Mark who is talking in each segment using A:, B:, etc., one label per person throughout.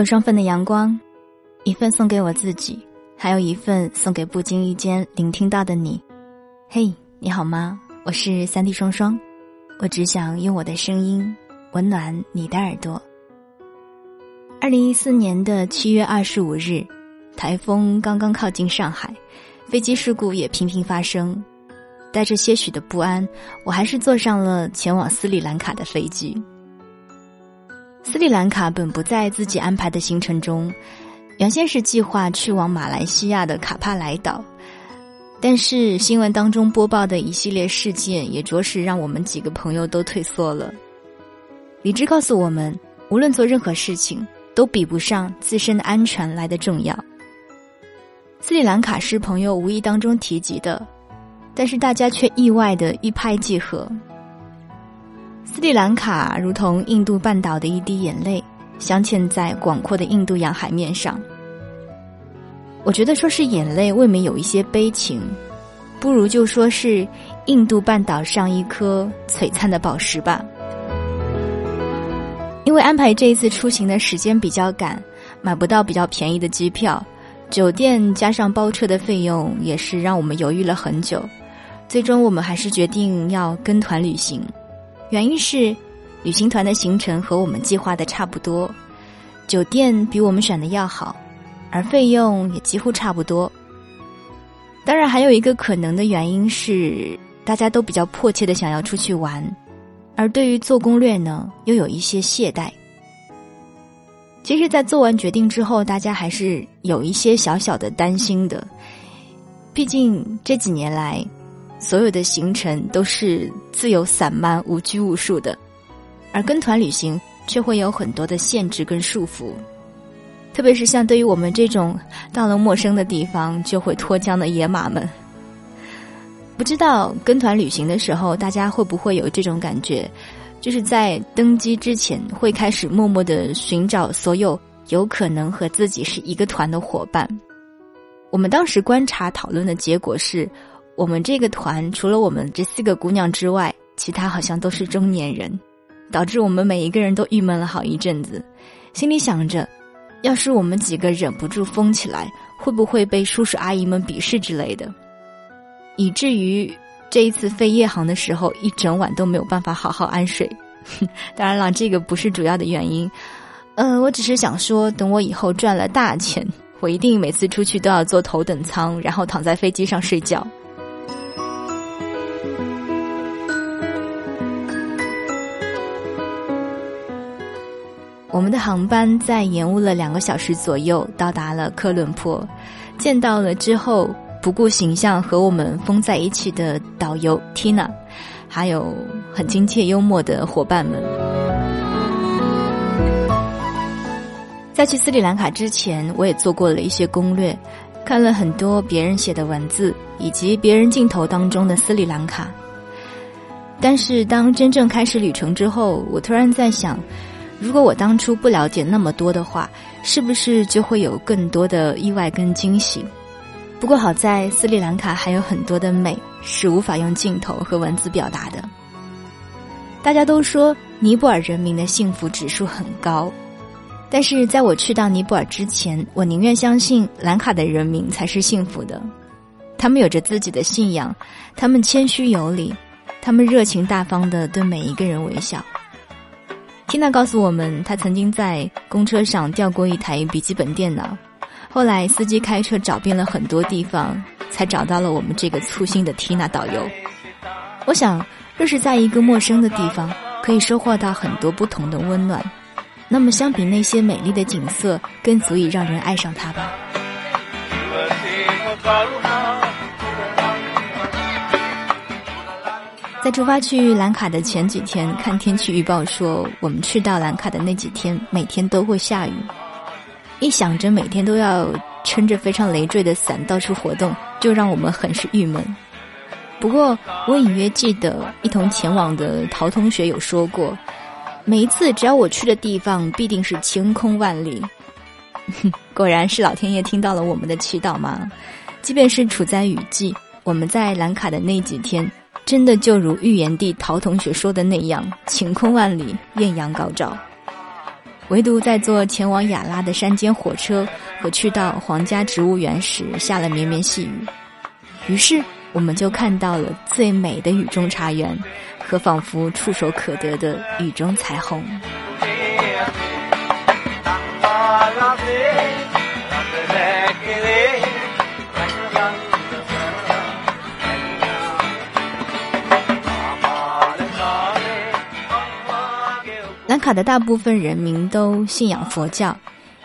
A: 有双份的阳光，一份送给我自己，还有一份送给不经意间聆听到的你。嘿，你好吗？我是三 D 双双，我只想用我的声音温暖你的耳朵。二零一四年的七月二十五日，台风刚刚靠近上海，飞机事故也频频发生。带着些许的不安，我还是坐上了前往斯里兰卡的飞机。斯里兰卡本不在自己安排的行程中，原先是计划去往马来西亚的卡帕莱岛，但是新闻当中播报的一系列事件，也着实让我们几个朋友都退缩了。理智告诉我们，无论做任何事情，都比不上自身的安全来的重要。斯里兰卡是朋友无意当中提及的，但是大家却意外的一拍即合。斯里兰卡如同印度半岛的一滴眼泪，镶嵌在广阔的印度洋海面上。我觉得说是眼泪未免有一些悲情，不如就说是印度半岛上一颗璀璨的宝石吧。因为安排这一次出行的时间比较赶，买不到比较便宜的机票，酒店加上包车的费用也是让我们犹豫了很久。最终我们还是决定要跟团旅行。原因是，旅行团的行程和我们计划的差不多，酒店比我们选的要好，而费用也几乎差不多。当然，还有一个可能的原因是，大家都比较迫切的想要出去玩，而对于做攻略呢，又有一些懈怠。其实，在做完决定之后，大家还是有一些小小的担心的，毕竟这几年来。所有的行程都是自由散漫、无拘无束的，而跟团旅行却会有很多的限制跟束缚。特别是像对于我们这种到了陌生的地方就会脱缰的野马们，不知道跟团旅行的时候，大家会不会有这种感觉？就是在登机之前，会开始默默的寻找所有有可能和自己是一个团的伙伴。我们当时观察讨论的结果是。我们这个团除了我们这四个姑娘之外，其他好像都是中年人，导致我们每一个人都郁闷了好一阵子，心里想着，要是我们几个忍不住疯起来，会不会被叔叔阿姨们鄙视之类的，以至于这一次飞夜航的时候，一整晚都没有办法好好安睡。当然了，这个不是主要的原因，呃，我只是想说，等我以后赚了大钱，我一定每次出去都要坐头等舱，然后躺在飞机上睡觉。我们的航班在延误了两个小时左右，到达了科伦坡，见到了之后不顾形象和我们封在一起的导游 Tina，还有很亲切幽默的伙伴们。在去斯里兰卡之前，我也做过了一些攻略，看了很多别人写的文字，以及别人镜头当中的斯里兰卡。但是当真正开始旅程之后，我突然在想。如果我当初不了解那么多的话，是不是就会有更多的意外跟惊喜？不过好在斯里兰卡还有很多的美是无法用镜头和文字表达的。大家都说尼泊尔人民的幸福指数很高，但是在我去到尼泊尔之前，我宁愿相信兰卡的人民才是幸福的。他们有着自己的信仰，他们谦虚有礼，他们热情大方的对每一个人微笑。缇娜告诉我们，她曾经在公车上掉过一台笔记本电脑，后来司机开车找遍了很多地方，才找到了我们这个粗心的缇娜导游。我想，若是在一个陌生的地方，可以收获到很多不同的温暖，那么相比那些美丽的景色，更足以让人爱上它吧。在出发去兰卡的前几天，看天气预报说，我们去到兰卡的那几天，每天都会下雨。一想着每天都要撑着非常累赘的伞到处活动，就让我们很是郁闷。不过，我隐约记得一同前往的陶同学有说过，每一次只要我去的地方，必定是晴空万里。果然是老天爷听到了我们的祈祷吗？即便是处在雨季，我们在兰卡的那几天。真的就如预言帝陶同学说的那样，晴空万里，艳阳高照。唯独在坐前往雅拉的山间火车和去到皇家植物园时下了绵绵细雨，于是我们就看到了最美的雨中茶园和仿佛触手可得的雨中彩虹。卡的大部分人民都信仰佛教，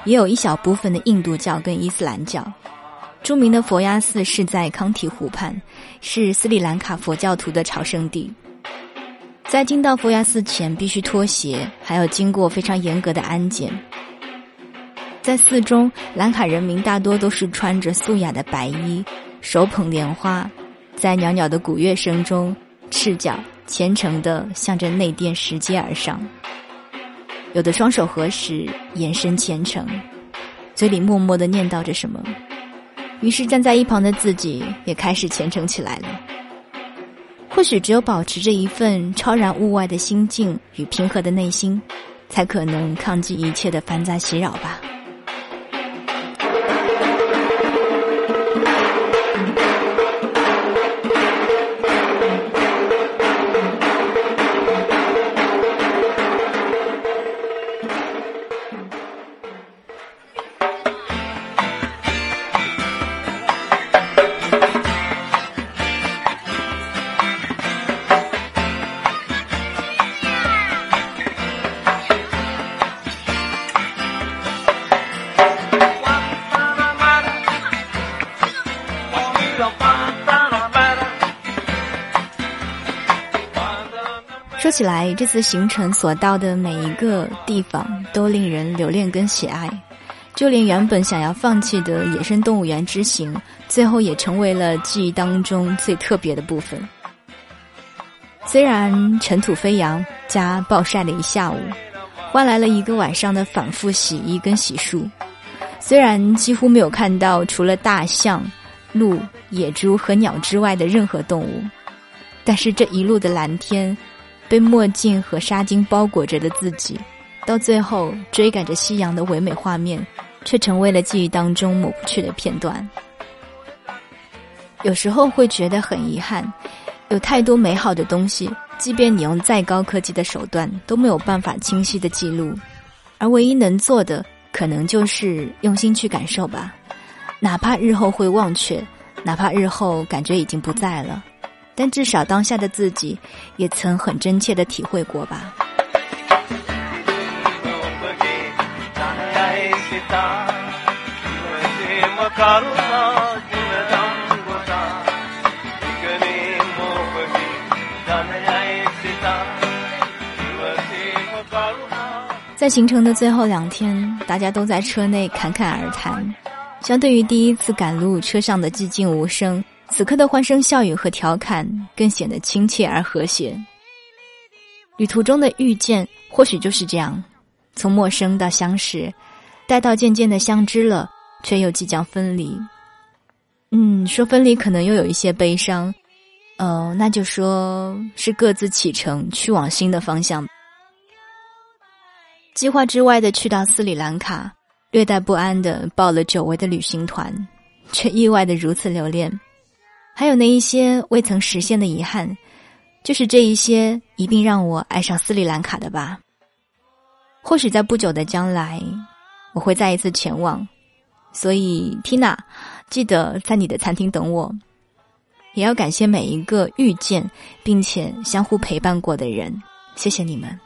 A: 也有一小部分的印度教跟伊斯兰教。著名的佛牙寺是在康提湖畔，是斯里兰卡佛教徒的朝圣地。在进到佛牙寺前，必须脱鞋，还要经过非常严格的安检。在寺中，兰卡人民大多都是穿着素雅的白衣，手捧莲花，在袅袅的鼓乐声中，赤脚虔诚地向着内殿石阶而上。有的双手合十，眼神虔诚，嘴里默默的念叨着什么。于是站在一旁的自己也开始虔诚起来了。或许只有保持着一份超然物外的心境与平和的内心，才可能抗击一切的繁杂袭扰吧。起来，这次行程所到的每一个地方都令人留恋跟喜爱，就连原本想要放弃的野生动物园之行，最后也成为了记忆当中最特别的部分。虽然尘土飞扬加暴晒了一下午，换来了一个晚上的反复洗衣跟洗漱，虽然几乎没有看到除了大象、鹿、野猪和鸟之外的任何动物，但是这一路的蓝天。被墨镜和纱巾包裹着的自己，到最后追赶着夕阳的唯美画面，却成为了记忆当中抹不去的片段。有时候会觉得很遗憾，有太多美好的东西，即便你用再高科技的手段，都没有办法清晰的记录。而唯一能做的，可能就是用心去感受吧，哪怕日后会忘却，哪怕日后感觉已经不在了。但至少当下的自己，也曾很真切的体会过吧。在行程的最后两天，大家都在车内侃侃而谈，相对于第一次赶路，车上的寂静无声。此刻的欢声笑语和调侃更显得亲切而和谐。旅途中的遇见或许就是这样，从陌生到相识，待到渐渐的相知了，却又即将分离。嗯，说分离可能又有一些悲伤，呃，那就说是各自启程去往新的方向。计划之外的去到斯里兰卡，略带不安的报了久违的旅行团，却意外的如此留恋。还有那一些未曾实现的遗憾，就是这一些一并让我爱上斯里兰卡的吧。或许在不久的将来，我会再一次前往。所以，Tina，记得在你的餐厅等我。也要感谢每一个遇见并且相互陪伴过的人，谢谢你们。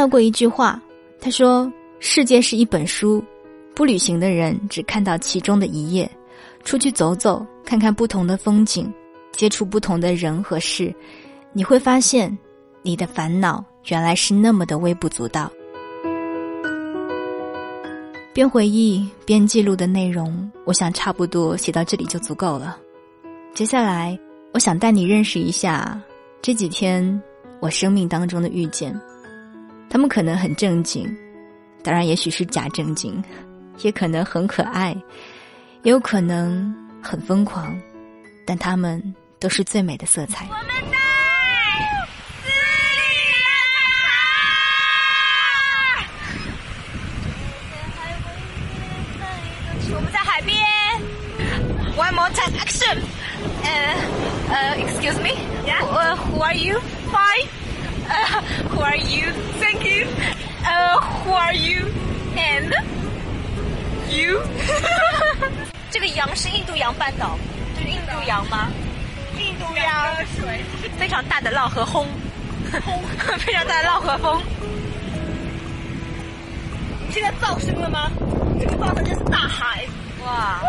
A: 到过一句话，他说：“世界是一本书，不旅行的人只看到其中的一页。出去走走，看看不同的风景，接触不同的人和事，你会发现，你的烦恼原来是那么的微不足道。”边回忆边记录的内容，我想差不多写到这里就足够了。接下来，我想带你认识一下这几天我生命当中的遇见。他们可能很正经，当然也许是假正经，也可能很可爱，也有可能很疯狂，但他们都是最美的色彩。
B: 我们在斯里兰卡。我们在海边。One more time, action. 呃呃，Excuse me. Yeah. Who are you？Five？Who are you? Thank you. Who are you? And you. 这个羊是印度洋半岛，这是印度洋吗？印度洋水，非常大的涝河风，非常大的浪和风。你现在噪声了吗？这个噪声就是大海，哇！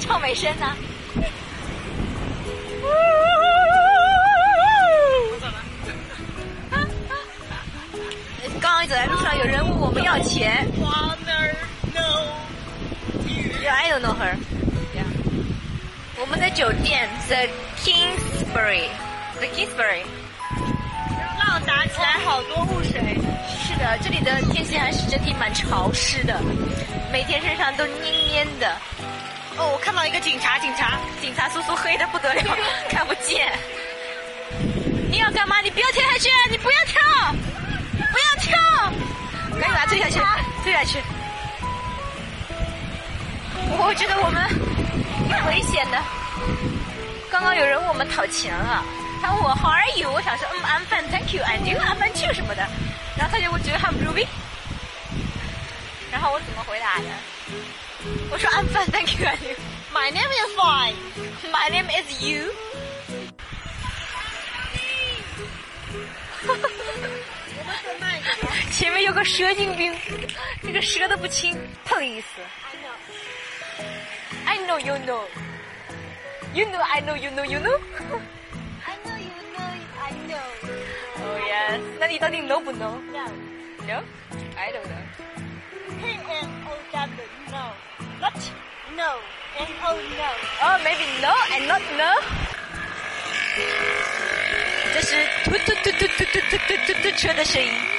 B: 唱美声呢？走在路上，有人问我们要钱。Yeah, I don't know her. Yeah. 我们的酒店 The Kingsbury，The Kingsbury。浪打起来好多雾水。是的，这里的天气还是整体蛮潮湿的，每天身上都黏黏的。哦，我看到一个警察，警察，警察叔叔黑的不得了，看不见。你要干嘛？你不要跳下去！你不要跳！不要跳！赶紧把它推下去，推下去。我觉得我们挺危险的。刚刚有人问我们讨钱了，他问我 How are you？我想说，嗯，I'm fine, thank you, and you, I'm fine too 什么的。然后他就我觉得 have Ruby。然后我怎么回答的？我说 I'm fine, thank you, and you. My name is fine. My name is you. 前面有个蛇精兵，这个蛇都不亲，Please. I know you know. You know I know you know you know. I know you know I know. Oh yes. 那你到底 know 不 know? No. No? I don't know. P N O W no. Not no. N O no. Oh maybe no and not no. 这是突突突突突突突突突突车的声音。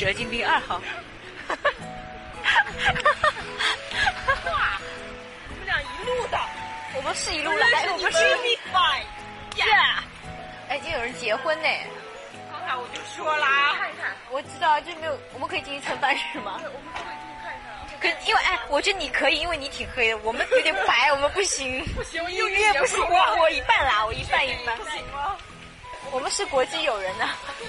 B: 蛇精兵二号。哇我们俩一路的，我们是一路来，我们是。Yeah，哎，已经有人结婚呢。刚才我就说啦，看看，我知道，就没有，我们可以进去蹭饭是吗？我们可以进去看看。可因为哎，我觉得你可以，因为你挺黑的，我们有点白，我们不行。不行，因为不行，我我一半啦，我一半一半。不行吗？我们是国际友人呐。你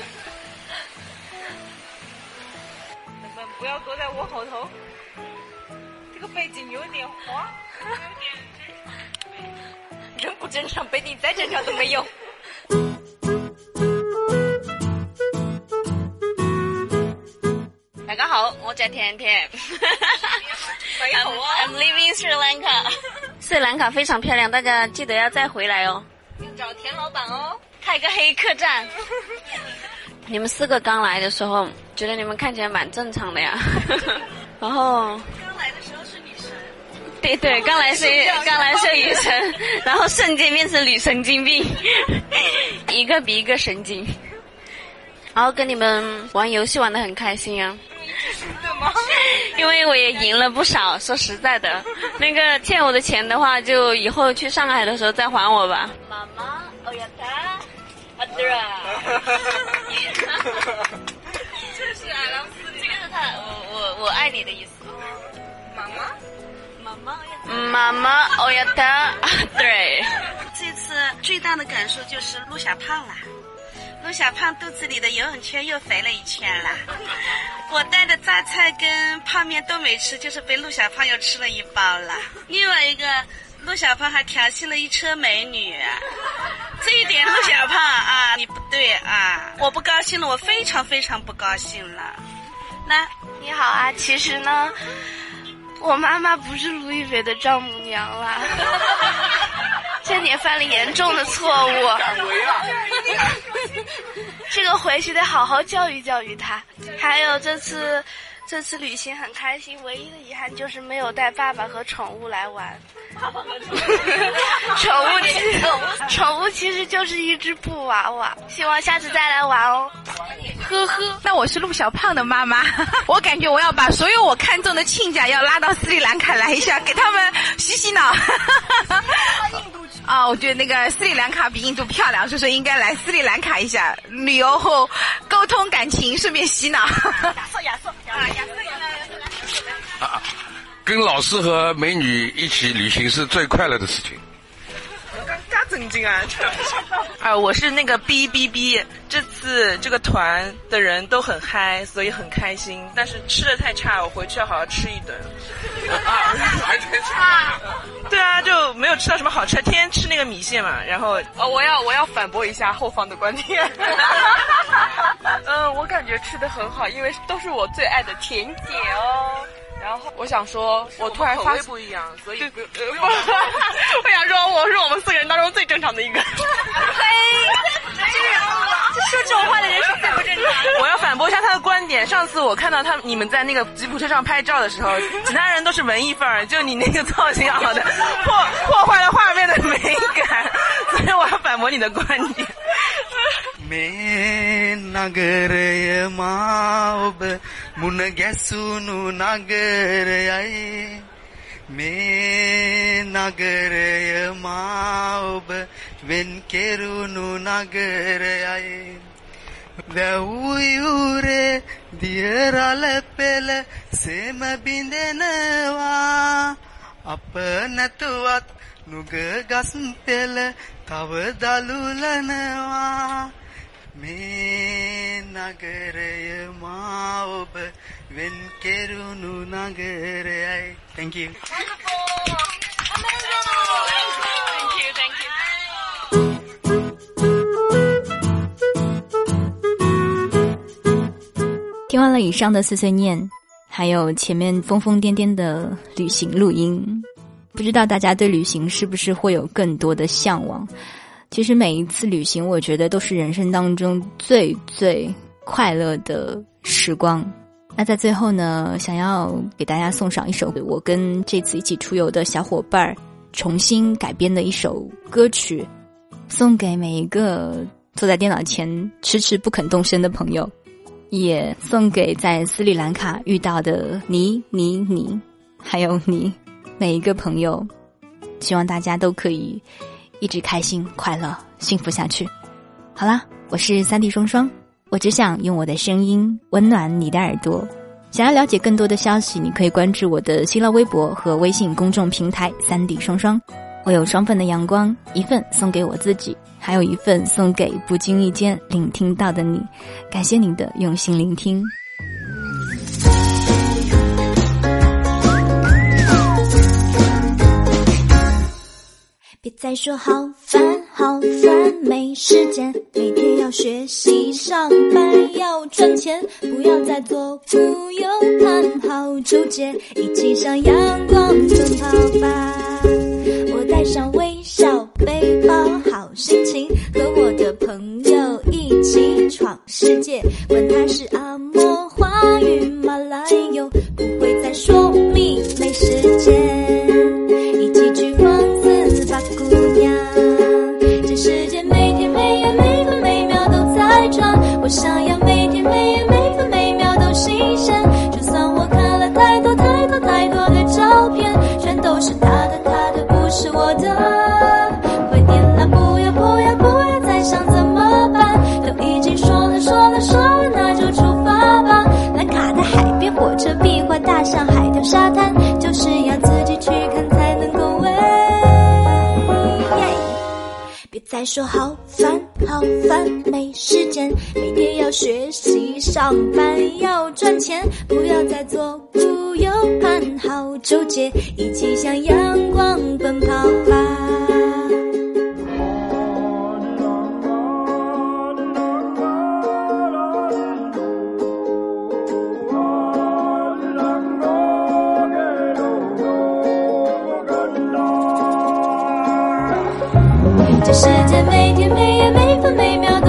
B: 不要坐在我后头，这个背景有点花，有点人不正常，背景再正常都没用。大家好，我叫甜甜。I'm living Sri Lanka。斯里兰卡非常漂亮，大家记得要再回来哦。要找田老板哦，开个黑客栈。你们四个刚来的时候，觉得你们看起来蛮正常的呀。然后刚来的时候是女神。对对，刚来是 刚来是女神，然后瞬间变成女神经病，一个比一个神经。然后跟你们玩游戏玩的很开心啊。因为我也赢了不少，说实在的，那个欠我的钱的话，就以后去上海的时候再还我吧。妈妈，欧亚达，阿德拉。这是阿拉斯，这个是他，我我我爱你的意思。妈妈，妈妈，妈妈，欧亚达，对。
C: 这次最大的感受就是陆小胖了。陆小胖肚子里的游泳圈又肥了一圈了，我带的榨菜跟泡面都没吃，就是被陆小胖又吃了一包了。另外一个，陆小胖还调戏了一车美女，这一点陆小胖啊，你不对啊，我不高兴了，我非常非常不高兴了。
D: 那你好啊，其实呢，我妈妈不是卢一菲的丈母娘啦。这你犯了严重的错误。这个回去得好好教育教育他。还有这次。这次旅行很开心，唯一的遗憾就是没有带爸爸和宠物来玩。宠物其实，宠物其实就是一只布娃娃。希望下次再来玩哦。
E: 呵呵，那我是陆小胖的妈妈，我感觉我要把所有我看中的亲家要拉到斯里兰卡来一下，给他们洗洗脑。啊，我觉得那个斯里兰卡比印度漂亮，所以说应该来斯里兰卡一下旅游后沟通感情，顺便洗脑。亚瑟，亚瑟，啊，亚
F: 瑟，啊，跟老师和美女一起旅行是最快乐的事情。
G: 嘎正经啊！啊，我是那个 B B B，这次这个团的人都很嗨，所以很开心。但是吃的太差，我回去要好好吃一顿。
F: 还太差？
G: 对啊，就没有吃到什么好吃，天天吃那个米线嘛。然后，
H: 哦，我要我要反驳一下后方的观点。嗯，我感觉吃的很好，因为都是我最爱的甜点哦。然后我想说，我突然发
G: 现不一样，所以不，
H: 我想说，我是我们四个人当中最正常的一个。嘿，说这种话的人是最不正常。
G: 我要反驳一下他的观点。上次我看到他你们在那个吉普车上拍照的时候，其他人都是文艺范儿，就你那个造型好的，破破坏了画面的美感。所以我要反驳你的观点。
I: මේ නගරය මා ඔබ මුණ ගැසුණු නගරයයි. මේ නගරය මා ඔබ වෙන් කෙරුණු නගරයයි. වැව්යුරේ දියරල පෙළ සේම බිඳෙනවා. අප නැතුවත් නුග ගස් පෙළ තව දලුලනවා. මේ නගරය මා ඔබ වෙන් කෙරුණු නගරයයි Thank you.
B: Thank you, thank you.
A: 听完了以上的碎碎念，还有前面疯疯癫癫的旅行录音，不知道大家对旅行是不是会有更多的向往？ 其实每一次旅行，我觉得都是人生当中最最快乐的时光。那在最后呢，想要给大家送上一首我跟这次一起出游的小伙伴儿重新改编的一首歌曲，送给每一个坐在电脑前迟迟不肯动身的朋友，也送给在斯里兰卡遇到的你、你、你，还有你每一个朋友。希望大家都可以。一直开心、快乐、幸福下去。好啦，我是三 D 双双，我只想用我的声音温暖你的耳朵。想要了解更多的消息，你可以关注我的新浪微博和微信公众平台“三 D 双双”。我有双份的阳光，一份送给我自己，还有一份送给不经意间聆听到的你。感谢您的用心聆听。再说好烦好烦，没时间，每天要学习上班要赚钱，不要再左顾右盼，好纠结，一起向阳光奔跑吧。我带上微笑背包，好心情，和我的朋友一起闯世界，管他是阿还说好烦好烦，没时间。每天要学习上班要赚钱，不要再左顾右盼，好纠结，一起向阳光奔跑
J: 每夜每分每秒